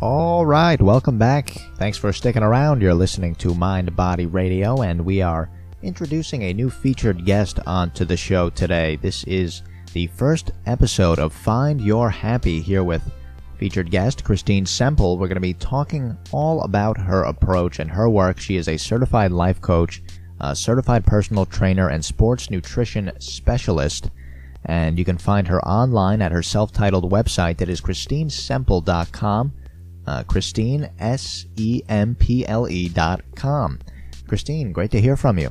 All right, welcome back. Thanks for sticking around. You're listening to Mind Body Radio, and we are introducing a new featured guest onto the show today. This is the first episode of Find Your Happy here with featured guest Christine Semple. We're going to be talking all about her approach and her work. She is a certified life coach, a certified personal trainer, and sports nutrition specialist. And you can find her online at her self titled website that is ChristineSemple.com uh, Christine, S E M P L E dot com. Christine, great to hear from you.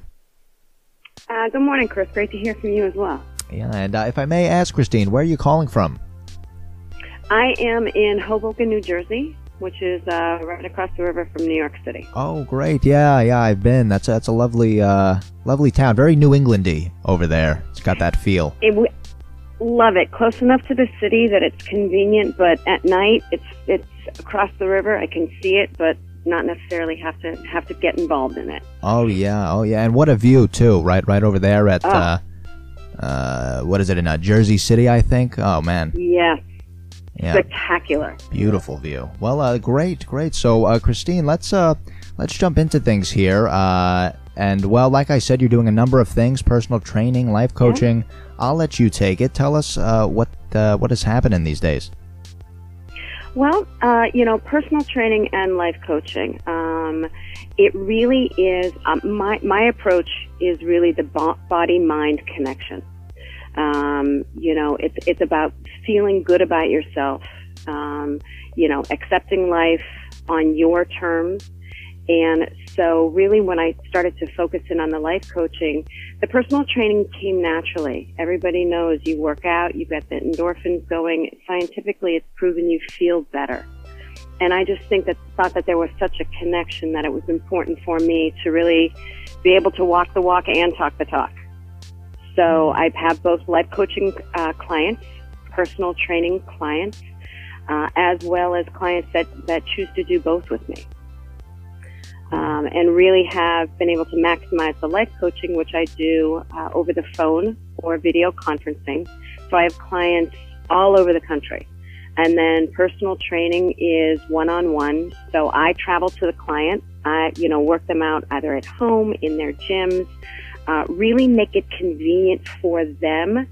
Uh, good morning, Chris. Great to hear from you as well. Yeah, and uh, if I may ask, Christine, where are you calling from? I am in Hoboken, New Jersey, which is uh, right across the river from New York City. Oh, great! Yeah, yeah, I've been. That's a, that's a lovely, uh, lovely town. Very New Englandy over there. It's got that feel. It, love it. Close enough to the city that it's convenient, but at night it's it's across the river. I can see it, but not necessarily have to have to get involved in it. Oh yeah, oh yeah, and what a view too, right? Right over there at Oh. uh, uh, what is it in uh, Jersey City? I think. Oh man, Yes, yeah, spectacular. beautiful view. Well, uh, great, great. So, uh, Christine, let's uh, let's jump into things here. Uh, and well, like I said, you're doing a number of things: personal training, life coaching. I'll let you take it. Tell us uh, what uh, what is happening these days. Well, uh, you know, personal training and life coaching. Um, it really is um, my my approach is really the body mind connection. Um, you know, it's it's about feeling good about yourself. Um, you know, accepting life on your terms. And so, really, when I started to focus in on the life coaching, the personal training came naturally. Everybody knows you work out, you get the endorphins going. Scientifically, it's proven you feel better. And I just think that thought that there was such a connection that it was important for me to really be able to walk the walk and talk the talk. So I have both life coaching uh, clients, personal training clients, uh, as well as clients that, that choose to do both with me um, and really have been able to maximize the life coaching, which I do uh, over the phone or video conferencing. So I have clients all over the country. And then personal training is one-on-one. So I travel to the client. I, you know, work them out either at home, in their gyms, uh, really make it convenient for them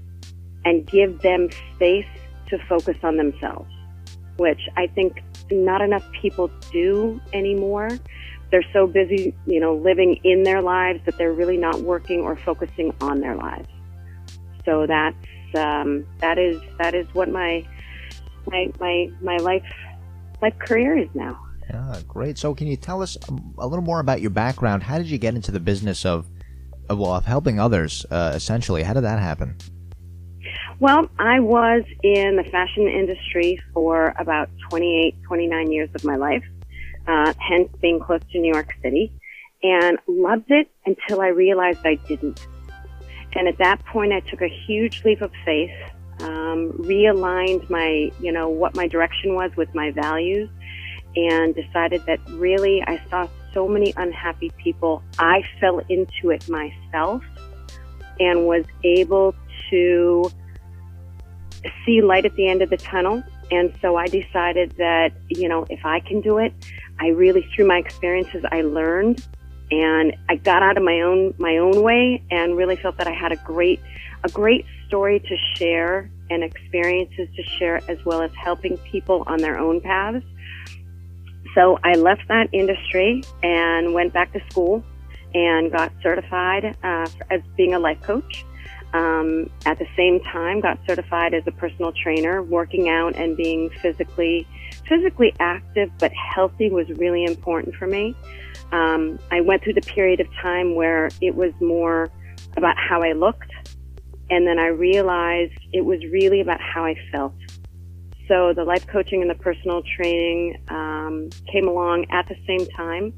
and give them space to focus on themselves, which I think not enough people do anymore they're so busy, you know, living in their lives that they're really not working or focusing on their lives. So that's um, that is that is what my my my my life life career is now. Yeah, great. So, can you tell us a little more about your background? How did you get into the business of, of well, of helping others? Uh, essentially, how did that happen? Well, I was in the fashion industry for about 28, 29 years of my life uh, hence being close to New York City, and loved it until I realized I didn't. And at that point, I took a huge leap of faith, um, realigned my, you know, what my direction was with my values, and decided that really I saw so many unhappy people. I fell into it myself and was able to see light at the end of the tunnel. And so I decided that, you know, if I can do it, I really, through my experiences, I learned and I got out of my own, my own way and really felt that I had a great, a great story to share and experiences to share as well as helping people on their own paths. So I left that industry and went back to school and got certified uh, as being a life coach. Um, at the same time, got certified as a personal trainer, working out and being physically physically active but healthy was really important for me. Um, I went through the period of time where it was more about how I looked, and then I realized it was really about how I felt. So the life coaching and the personal training um, came along at the same time,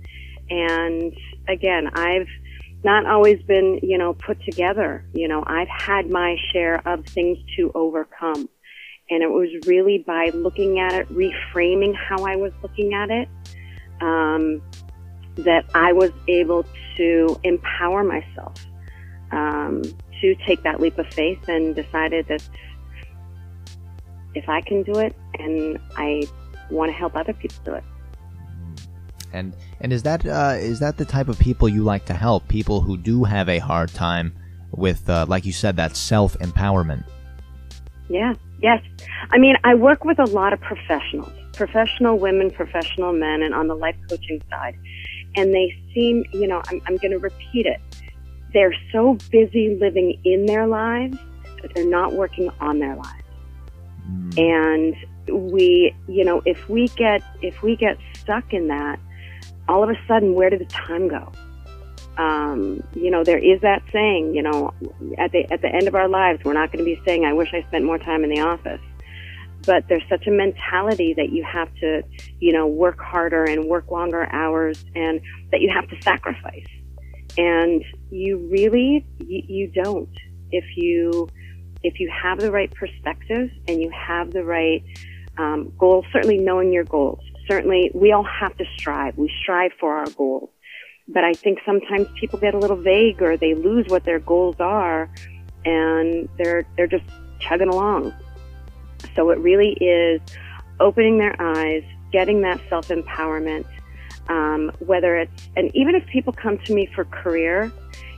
and again, I've not always been, you know, put together. You know, I've had my share of things to overcome. And it was really by looking at it, reframing how I was looking at it, um, that I was able to empower myself um, to take that leap of faith and decided that if I can do it and I want to help other people do it. And and is that uh, is that the type of people you like to help? People who do have a hard time with, uh, like you said, that self empowerment. Yeah. Yes. I mean, I work with a lot of professionals, professional women, professional men, and on the life coaching side, and they seem, you know, I'm, I'm going to repeat it. They're so busy living in their lives that they're not working on their lives. Mm. And we, you know, if we get if we get stuck in that, all of a sudden, where did the time go? Um, you know, there is that saying, you know, at the at the end of our lives, we're not going to be saying, "I wish I spent more time in the office." But there's such a mentality that you have to, you know, work harder and work longer hours, and that you have to sacrifice. And you really, you, you don't. If you if you have the right perspective and you have the right um, goals, certainly knowing your goals, certainly we all have to strive. We strive for our goals. But I think sometimes people get a little vague or they lose what their goals are and they're, they're just chugging along. So it really is opening their eyes, getting that self empowerment, um, whether it's, and even if people come to me for career,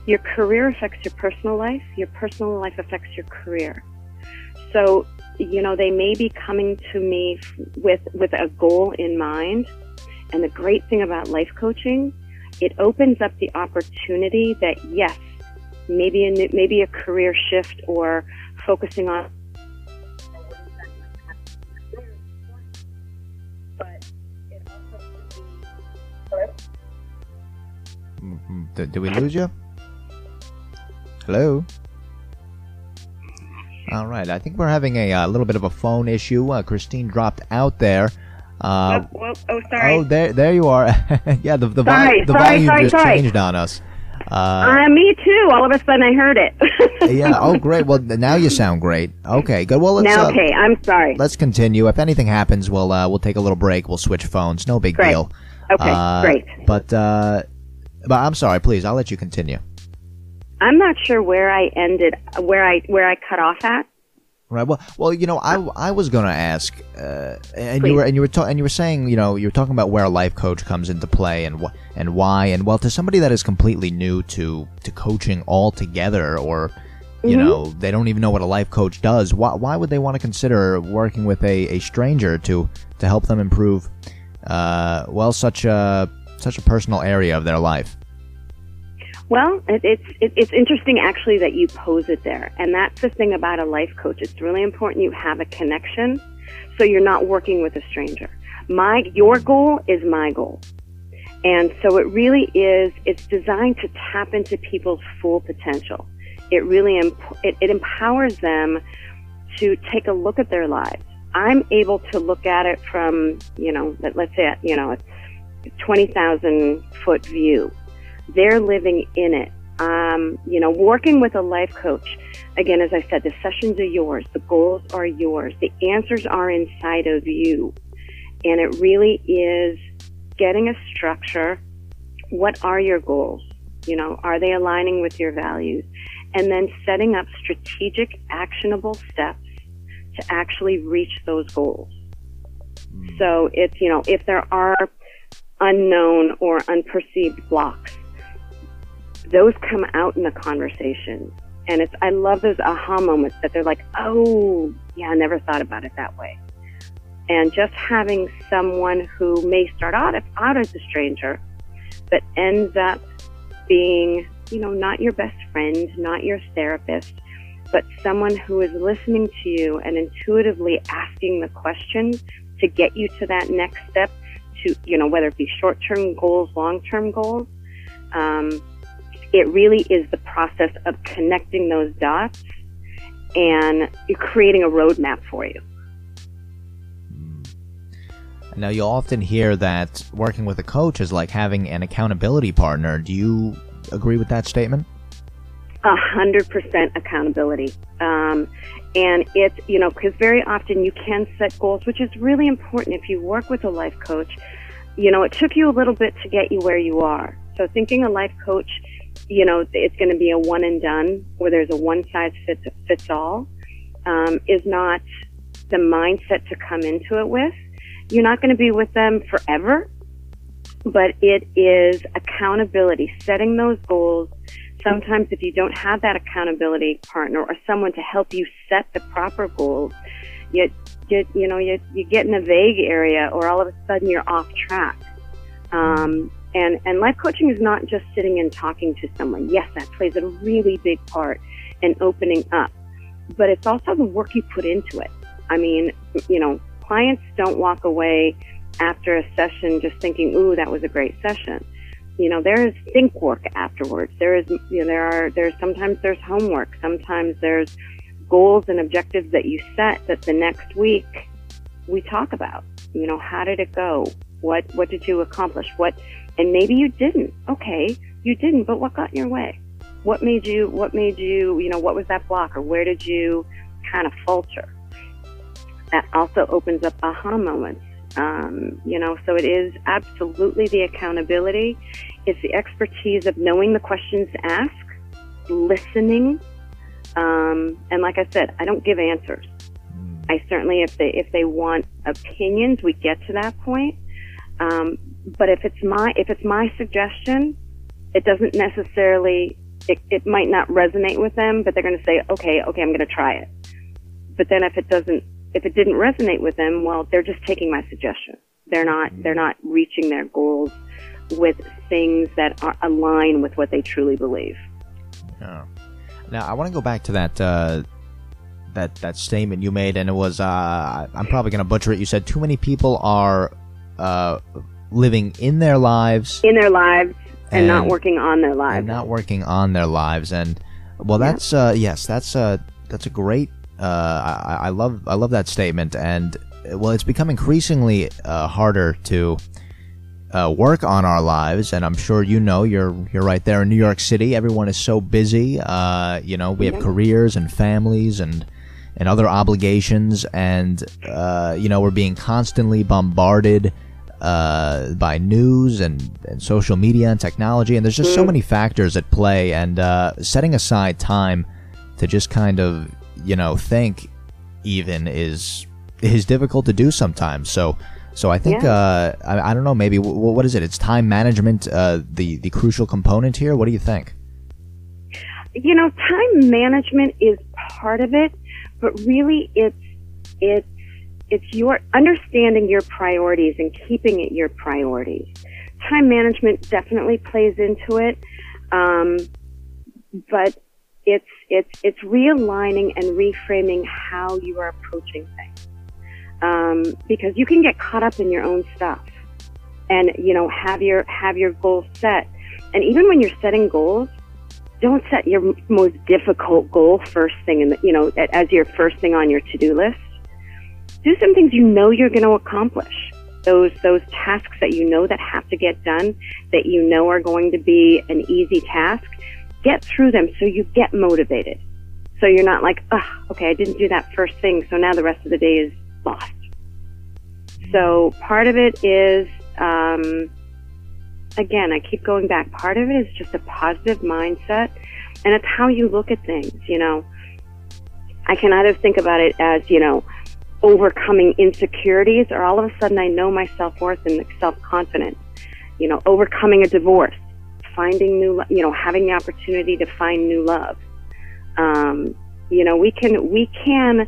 your career affects your personal life, your personal life affects your career. So you know, they may be coming to me with, with a goal in mind. And the great thing about life coaching, it opens up the opportunity that yes, maybe a, new, maybe a career shift or focusing on mm-hmm. Did we lose you? Hello? All right. I think we're having a, a uh, little bit of a phone issue. Uh, Christine dropped out there. Uh, oh, oh, oh, sorry. Oh, there, there you are. yeah, the the, sorry, the sorry, volume sorry, just sorry. changed on us. Uh, uh, me too. All of a sudden, I heard it. yeah. Oh, great. Well, now you sound great. Okay. Good. Well, let's. Now, uh, okay. I'm sorry. Let's continue. If anything happens, we'll uh, we'll take a little break. We'll switch phones. No big great. deal. Okay. great. But uh, but I'm sorry. Please, I'll let you continue. I'm not sure where I ended, where I where I cut off at. Right. Well, well, you know, I, I was going to ask, uh, and Please. you were and you were ta- and you were saying, you know, you were talking about where a life coach comes into play and wh- and why, and well, to somebody that is completely new to to coaching altogether, or you mm-hmm. know, they don't even know what a life coach does. Why why would they want to consider working with a, a stranger to to help them improve, uh, well, such a such a personal area of their life? Well, it, it's it, it's interesting actually that you pose it there, and that's the thing about a life coach. It's really important you have a connection, so you're not working with a stranger. My your goal is my goal, and so it really is. It's designed to tap into people's full potential. It really it, it empowers them to take a look at their lives. I'm able to look at it from you know let's say you know a twenty thousand foot view they're living in it. Um, you know, working with a life coach, again, as I said, the sessions are yours, the goals are yours, the answers are inside of you. And it really is getting a structure. What are your goals? You know, are they aligning with your values? And then setting up strategic, actionable steps to actually reach those goals. Mm. So it's, you know, if there are unknown or unperceived blocks, those come out in the conversation. And it's, I love those aha moments that they're like, oh, yeah, I never thought about it that way. And just having someone who may start out, out as a stranger, but ends up being, you know, not your best friend, not your therapist, but someone who is listening to you and intuitively asking the questions to get you to that next step to, you know, whether it be short-term goals, long-term goals. Um, it really is the process of connecting those dots and creating a roadmap for you. Now, you often hear that working with a coach is like having an accountability partner. Do you agree with that statement? A hundred percent accountability. Um, and it's, you know, because very often you can set goals, which is really important if you work with a life coach. You know, it took you a little bit to get you where you are. So thinking a life coach you know, it's going to be a one and done where there's a one size fits, fits all, um, is not the mindset to come into it with. You're not going to be with them forever, but it is accountability, setting those goals. Sometimes if you don't have that accountability partner or someone to help you set the proper goals, you, you, you know, you, you get in a vague area or all of a sudden you're off track. Um, and, and life coaching is not just sitting and talking to someone. Yes, that plays a really big part in opening up, but it's also the work you put into it. I mean, you know, clients don't walk away after a session just thinking, ooh, that was a great session. You know, there is think work afterwards. There is, you know, there are, there's sometimes there's homework. Sometimes there's goals and objectives that you set that the next week we talk about. You know, how did it go? What, what did you accomplish? What, and maybe you didn't. Okay, you didn't, but what got in your way? What made you, what made you, you know, what was that block or where did you kind of falter? That also opens up aha moments um, you know, so it is absolutely the accountability. It's the expertise of knowing the questions to ask, listening, um, and like I said, I don't give answers. I certainly, if they if they want opinions, we get to that point. Um, but if it's my if it's my suggestion, it doesn't necessarily it, it might not resonate with them, but they're going to say, okay, okay, I'm going to try it. But then if it doesn't if it didn't resonate with them, well, they're just taking my suggestion. They're not, they're not reaching their goals with things that are align with what they truly believe. Yeah. Now I want to go back to that uh, that that statement you made, and it was uh, I'm probably going to butcher it. You said too many people are uh, living in their lives, in their lives, and, and, not working on their lives, and not working on their lives. And well, that's yeah. uh, yes, that's uh, that's a great uh, I, I, love I love that statement, and well, it's become increasingly uh, harder to uh, work on our lives, and I'm sure you know you're you're right there in New York City. Everyone is so busy. Uh, you know, we have careers and families and and other obligations, and uh, you know we're being constantly bombarded. Uh, by news and, and social media and technology, and there's just so mm. many factors at play. And setting aside time to just kind of you know think even is is difficult to do sometimes. So so I think yeah. uh, I, I, don't know maybe w- what is it? It's time management uh, the the crucial component here. What do you think? You know, time management is part of it, but really it's it's it's your understanding your priorities and keeping it your priorities. Time management definitely plays into it, um, but it's it's it's realigning and reframing how you are approaching things. Um, because you can get caught up in your own stuff, and you know have your have your goals set. And even when you're setting goals, don't set your most difficult goal first thing in the, you know as your first thing on your to do list. Do some things you know you're going to accomplish. Those those tasks that you know that have to get done, that you know are going to be an easy task get through them so you get motivated. So you're not like, oh, okay, I didn't do that first thing, so now the rest of the day is lost. So part of it is, um, again, I keep going back. Part of it is just a positive mindset, and it's how you look at things. You know, I can either think about it as, you know, overcoming insecurities, or all of a sudden I know my self worth and self confidence. You know, overcoming a divorce finding new, you know, having the opportunity to find new love. Um, you know, we can, we can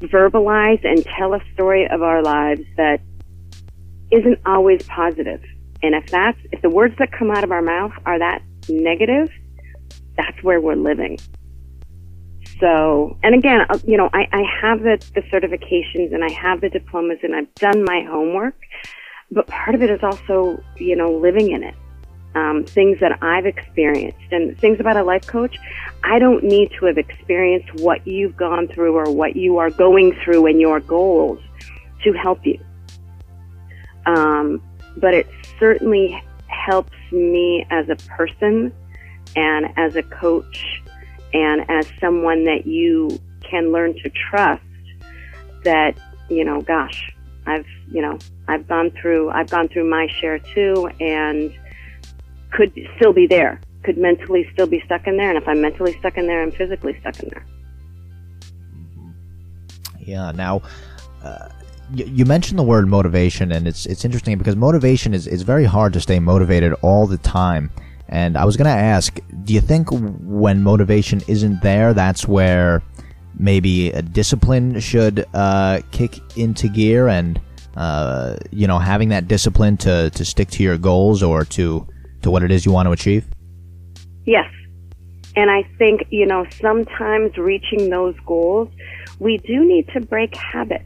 verbalize and tell a story of our lives that isn't always positive. And if that's, if the words that come out of our mouth are that negative, that's where we're living. So, and again, uh, you know, I, I have the, the certifications and I have the diplomas and I've done my homework, but part of it is also, you know, living in it um, things that I've experienced and things about a life coach. I don't need to have experienced what you've gone through or what you are going through in your goals to help you. Um, but it certainly helps me as a person and as a coach and as someone that you can learn to trust that, you know, gosh, I've, you know, I've gone through, I've gone through my share too and, could still be there, could mentally still be stuck in there. And if I'm mentally stuck in there, I'm physically stuck in there. Yeah. Now, uh, you mentioned the word motivation, and it's it's interesting because motivation is is very hard to stay motivated all the time. And I was going to ask, do you think when motivation isn't there, that's where maybe a discipline should uh, kick into gear, and uh, you know, having that discipline to to stick to your goals or to to what it is you want to achieve? Yes, and I think you know sometimes reaching those goals, we do need to break habits.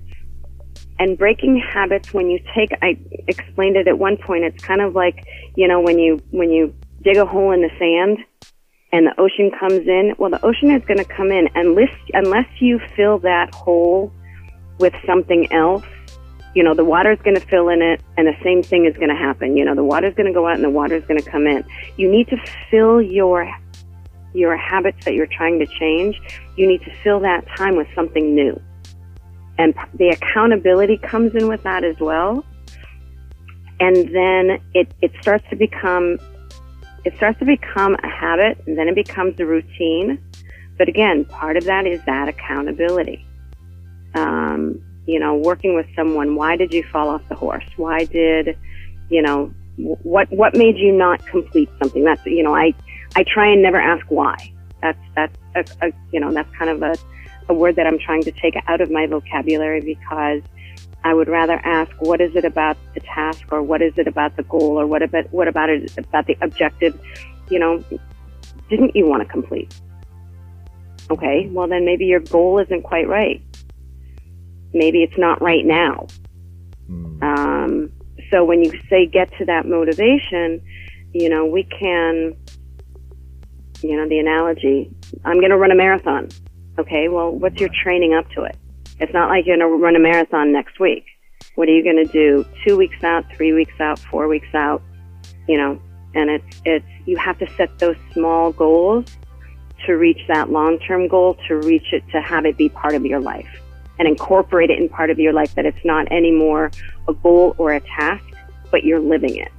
And breaking habits when you take i explained it at one point it's kind of like you know when you when you dig a hole in the sand and the ocean comes in. Well the ocean is going to come in unless unless you fill that hole with something else. You know the water is going to fill in it and the same thing is going to happen. You know the water is going to go out and the water is going to come in. You need to fill your your habits that you're trying to change. You need to fill that time with something new. And the accountability comes in with that as well. And then it, it starts to become, it starts to become a habit and then it becomes a routine. But again, part of that is that accountability. Um, you know, working with someone, why did you fall off the horse? Why did, you know, what, what made you not complete something? That's, you know, I, I try and never ask why. That's, that's, a, a, you know, that's kind of a, a word that I'm trying to take out of my vocabulary because I would rather ask, what is it about the task or what is it about the goal or what about, what about it about the objective? You know, didn't you want to complete? Okay, well then maybe your goal isn't quite right. Maybe it's not right now. Mm. Um, so when you say get to that motivation, you know, we can, you know, the analogy, I'm going to run a marathon. Okay, well, what's your training up to it? It's not like you're going to run a marathon next week. What are you going to do two weeks out, three weeks out, four weeks out? You know, and it's, it's, you have to set those small goals to reach that long-term goal, to reach it, to have it be part of your life and incorporate it in part of your life that it's not anymore a goal or a task, but you're living it.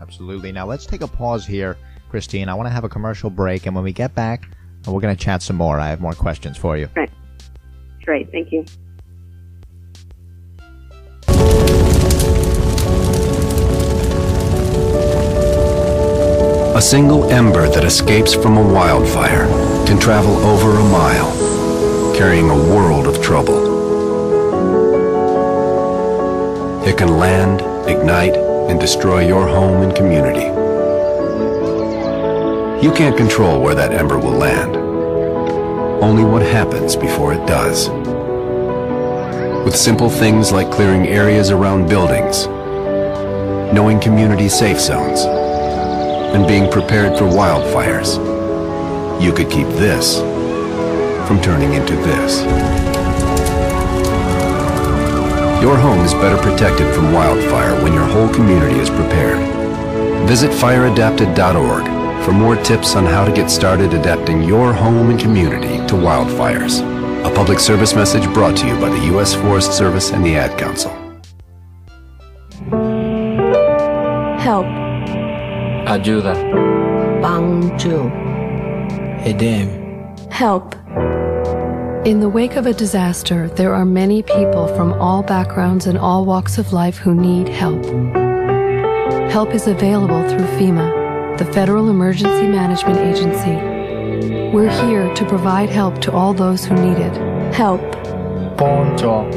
Absolutely. Now let's take a pause here, Christine. I want to have a commercial break, and when we get back, we're going to chat some more. I have more questions for you. Right. Great. Thank you. A single ember that escapes from a wildfire can travel over a mile, carrying a world of trouble. It can land, ignite, and destroy your home and community. You can't control where that ember will land. Only what happens before it does. With simple things like clearing areas around buildings, knowing community safe zones, and being prepared for wildfires, you could keep this from turning into this. Your home is better protected from wildfire when your whole community is prepared. Visit fireadapted.org for more tips on how to get started adapting your home and community to wildfires. A public service message brought to you by the U.S. Forest Service and the Ad Council. Help. Ayuda. Bantu. Edem. Help. In the wake of a disaster, there are many people from all backgrounds and all walks of life who need help. Help is available through FEMA the Federal Emergency Management Agency. We're here to provide help to all those who need it. Help. Bonjo.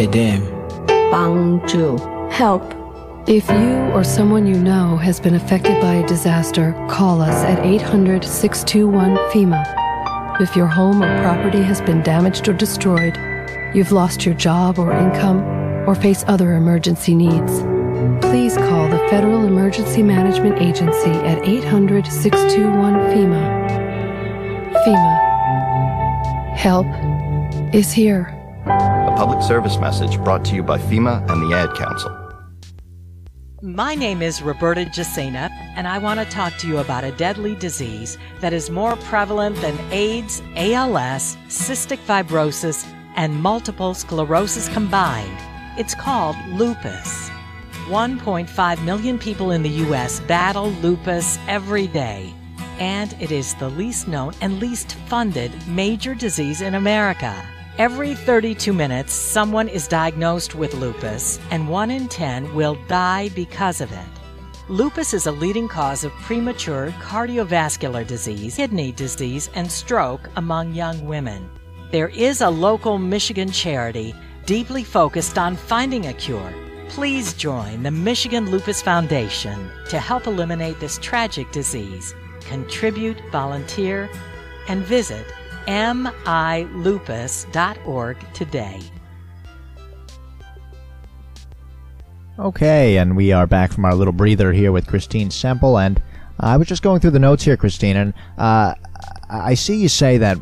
Edem. Bangju. Help. If you or someone you know has been affected by a disaster, call us at 800 621 FEMA. If your home or property has been damaged or destroyed, you've lost your job or income, or face other emergency needs, please call the Federal Emergency Management Agency at 800 621 FEMA. FEMA. Help is here. A public service message brought to you by FEMA and the Ad Council. My name is Roberta Jacena, and I want to talk to you about a deadly disease that is more prevalent than AIDS, ALS, cystic fibrosis, and multiple sclerosis combined. It's called lupus. 1.5 million people in the U.S. battle lupus every day, and it is the least known and least funded major disease in America. Every 32 minutes, someone is diagnosed with lupus, and 1 in 10 will die because of it. Lupus is a leading cause of premature cardiovascular disease, kidney disease, and stroke among young women. There is a local Michigan charity deeply focused on finding a cure. Please join the Michigan Lupus Foundation to help eliminate this tragic disease. Contribute, volunteer, and visit milupus.org today. Okay, and we are back from our little breather here with Christine Semple, and I was just going through the notes here, Christine, and uh, I see you say that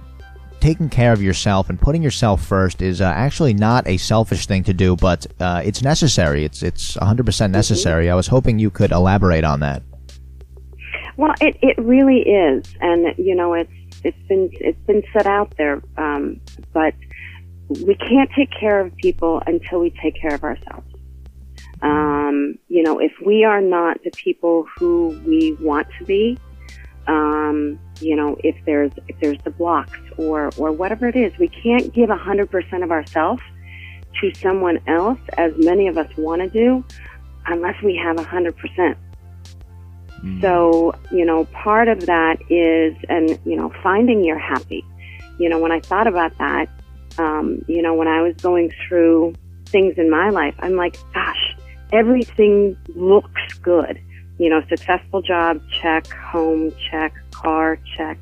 taking care of yourself and putting yourself first is uh, actually not a selfish thing to do, but uh, it's necessary. It's it's 100% necessary. I was hoping you could elaborate on that. Well, it it really is, and you know, it's it's been it's been set out there, um, but we can't take care of people until we take care of ourselves. Um, you know, if we are not the people who we want to be, um, you know, if there's if there's the blocks or or whatever it is, we can't give a hundred percent of ourselves to someone else, as many of us want to do, unless we have a hundred percent. So, you know, part of that is, and, you know, finding your happy. You know, when I thought about that, um, you know, when I was going through things in my life, I'm like, gosh, everything looks good. You know, successful job, check, home, check, car, check,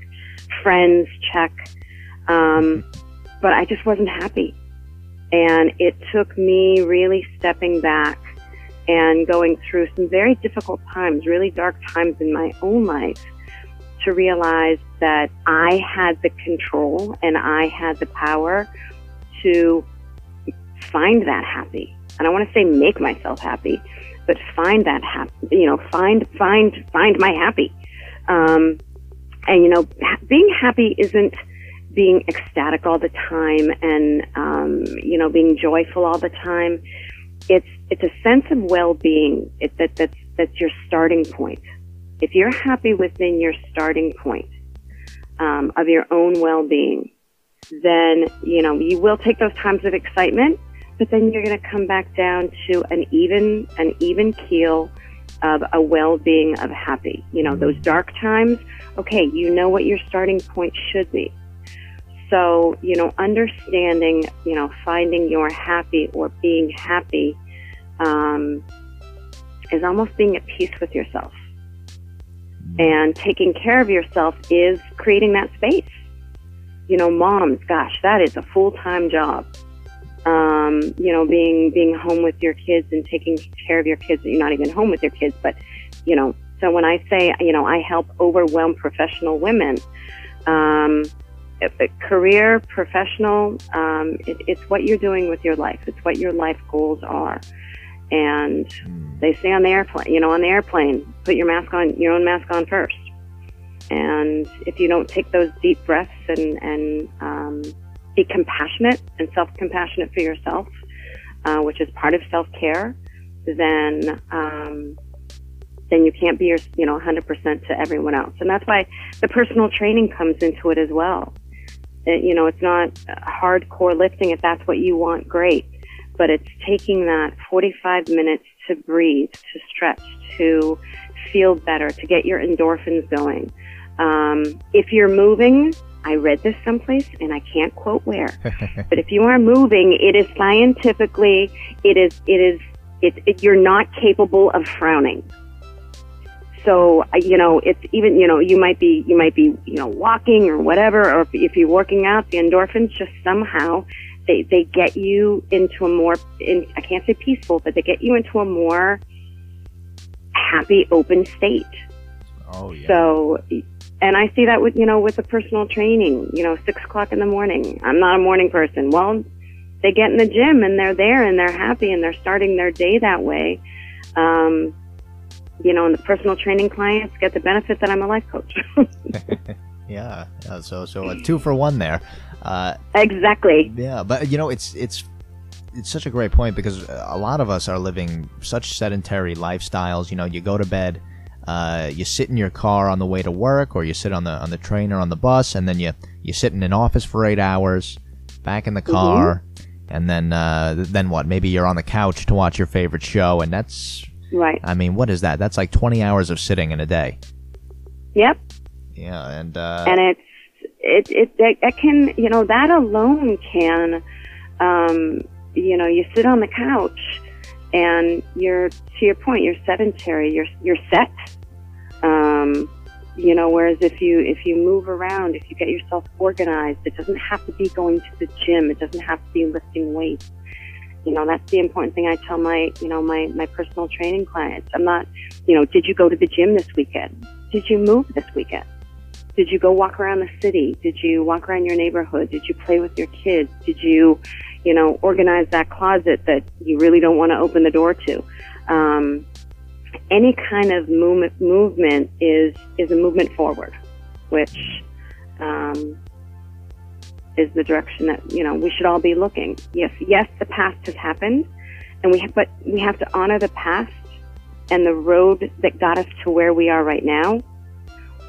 friends, check. Um, but I just wasn't happy. And it took me really stepping back and going through some very difficult times, really dark times in my own life to realize that I had the control and I had the power to find that happy. And I want to say make myself happy, but find that happy, you know, find, find, find my happy. Um, and you know, being happy isn't being ecstatic all the time and, um, you know, being joyful all the time it's it's a sense of well-being it, that that's that's your starting point. If you're happy within your starting point um, of your own well-being, then you know you will take those times of excitement, but then you're going to come back down to an even an even keel of a well-being of happy. You know those dark times. Okay, you know what your starting point should be. So, you know, understanding, you know, finding your happy or being happy um, is almost being at peace with yourself. And taking care of yourself is creating that space. You know, moms, gosh, that is a full time job. Um, you know, being being home with your kids and taking care of your kids. You're not even home with your kids, but you know. So when I say, you know, I help overwhelmed professional women. Um, career, professional, um, it, it's what you're doing with your life. It's what your life goals are. And they say on the airplane, you know, on the airplane, put your mask on, your own mask on first. And if you don't take those deep breaths and, and um, be compassionate and self-compassionate for yourself, uh, which is part of self-care, then um, then you can't be your, you know, 100% to everyone else. And that's why the personal training comes into it as well. It, you know, it's not hardcore lifting. If that's what you want, great. But it's taking that 45 minutes to breathe, to stretch, to feel better, to get your endorphins going. Um, if you're moving, I read this someplace and I can't quote where, but if you are moving, it is scientifically, it is, it is, it, it, you're not capable of frowning. So, uh, you know, it's even, you know, you might be, you might be, you know, walking or whatever, or if, if you're working out, the endorphins just somehow, they, they get you into a more, in, I can't say peaceful, but they get you into a more happy, open state. Oh, yeah. So, and I see that with, you know, with the personal training, you know, six o'clock in the morning. I'm not a morning person. Well, they get in the gym and they're there and they're happy and they're starting their day that way. Um, you know, and the personal training clients get the benefit that I'm a life coach. yeah, yeah, so so a two for one there. Uh, exactly. Yeah, but you know, it's it's it's such a great point because a lot of us are living such sedentary lifestyles. You know, you go to bed, uh, you sit in your car on the way to work, or you sit on the on the train or on the bus, and then you you sit in an office for eight hours. back in the car, and then uh, then what? Maybe you're on the couch to watch your favorite show, and that's Right. I mean, what is that? That's like 20 hours of sitting in a day. Yep. Yeah, and uh, and it's it it it, it can you know that alone can um you know you sit on the couch and you're to your point you're sedentary you're you're set um you know whereas if you if you move around if you get yourself organized it doesn't have to be going to the gym it doesn't have to be lifting weights you know that's the important thing i tell my you know my my personal training clients i'm not you know did you go to the gym this weekend did you move this weekend did you go walk around the city? Did you walk around your neighborhood? Did you play with your kids? Did you, you know, organize that closet that you really don't want to open the door to? Um, any kind of movement, movement is is a movement forward, which um, is the direction that you know we should all be looking. Yes, yes, the past has happened, and we have, but we have to honor the past and the road that got us to where we are right now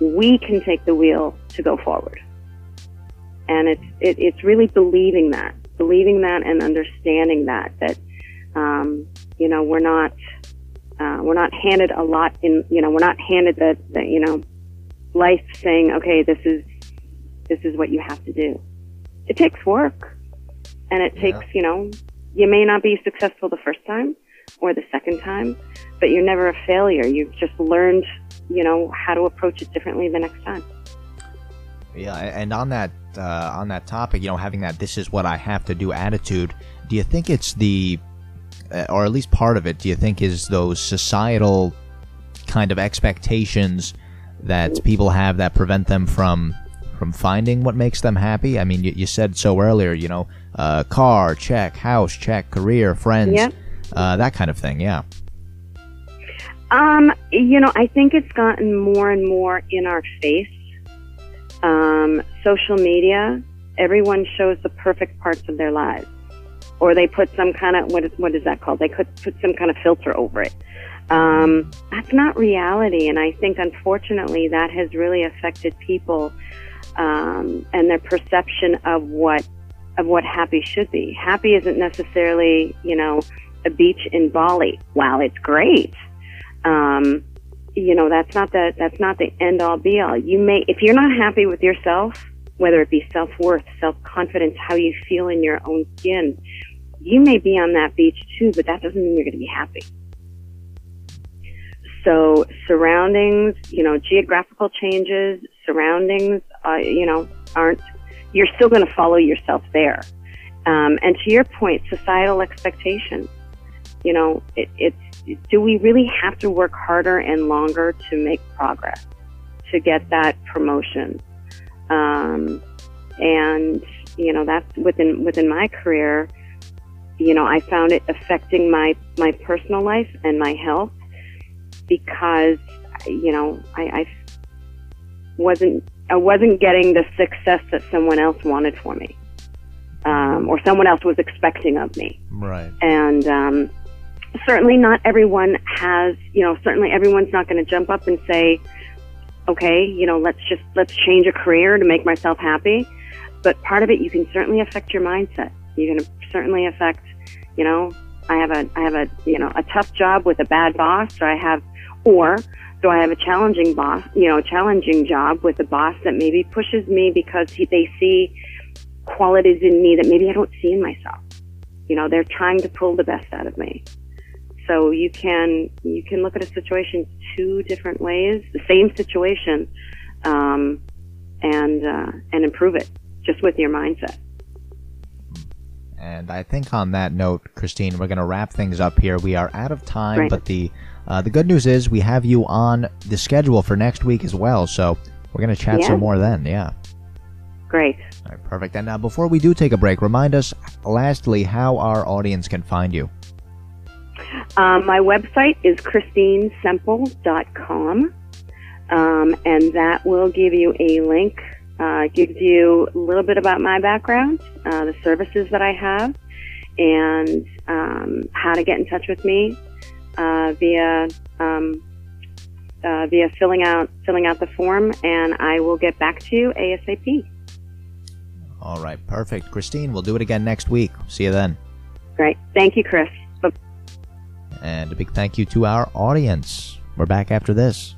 we can take the wheel to go forward. And it's it, it's really believing that, believing that, and understanding that that um, you know we're not uh, we're not handed a lot in you know we're not handed the, the you know life saying okay this is this is what you have to do. It takes work, and it takes you know you may not be successful the first time or the second time, but you're never a failure. You've just learned you know how to approach it differently the next time. Yeah, and on that uh, on that topic, you know, having that "this is what I have to do" attitude, do you think it's the, or at least part of it, do you think is those societal kind of expectations that people have that prevent them from from finding what makes them happy? I mean, you, you said so earlier, you know, uh, car check, house check, career, friends, yeah. uh, that kind of thing. Yeah. Um, you know, I think it's gotten more and more in our face. Um, social media, everyone shows the perfect parts of their lives. Or they put some kind of, what is, what is that called? They could put some kind of filter over it. Um, that's not reality. And I think unfortunately that has really affected people, um, and their perception of what, of what happy should be. Happy isn't necessarily, you know, a beach in Bali. Wow, it's great um, you know that's not the that's not the end all be all. You may if you're not happy with yourself, whether it be self worth, self confidence, how you feel in your own skin, you may be on that beach too, but that doesn't mean you're going to be happy. So surroundings, you know, geographical changes, surroundings, uh, you know, aren't. You're still going to follow yourself there. Um, and to your point, societal expectations. You know, it, it's do we really have to work harder and longer to make progress to get that promotion? Um, and you know that's within within my career. You know, I found it affecting my my personal life and my health because you know I, I wasn't I wasn't getting the success that someone else wanted for me, um, or someone else was expecting of me. Right. And um, certainly not everyone has, you know, certainly everyone's not going to jump up and say, okay, you know, let's just, let's change a career to make myself happy. But part of it, you can certainly affect your mindset. You can certainly affect, you know, I have a, I have a, you know, a tough job with a bad boss or I have, or do I have a challenging boss, you know, challenging job with a boss that maybe pushes me because he, they see qualities in me that maybe I don't see in myself. You know, they're trying to pull the best out of me. So you can you can look at a situation two different ways, the same situation, um, and uh, and improve it just with your mindset. And I think on that note, Christine, we're going to wrap things up here. We are out of time, Right. but the uh, the good news is we have you on the schedule for next week as well. So we're going to chat Yeah. some more then. Yeah. Great. All right, perfect. And uh, before we do take a break, remind us, lastly, how our audience can find you. Um, my website is christinesemple.com, um, and that will give you a link. Uh, gives you a little bit about my background, uh, the services that I have, and um, how to get in touch with me uh, via um, uh, via filling out filling out the form, and I will get back to you asap. All right, perfect. Christine, we'll do it again next week. See you then. Great. Thank you, Chris. Bye- And a big thank you to our audience. We're back after this.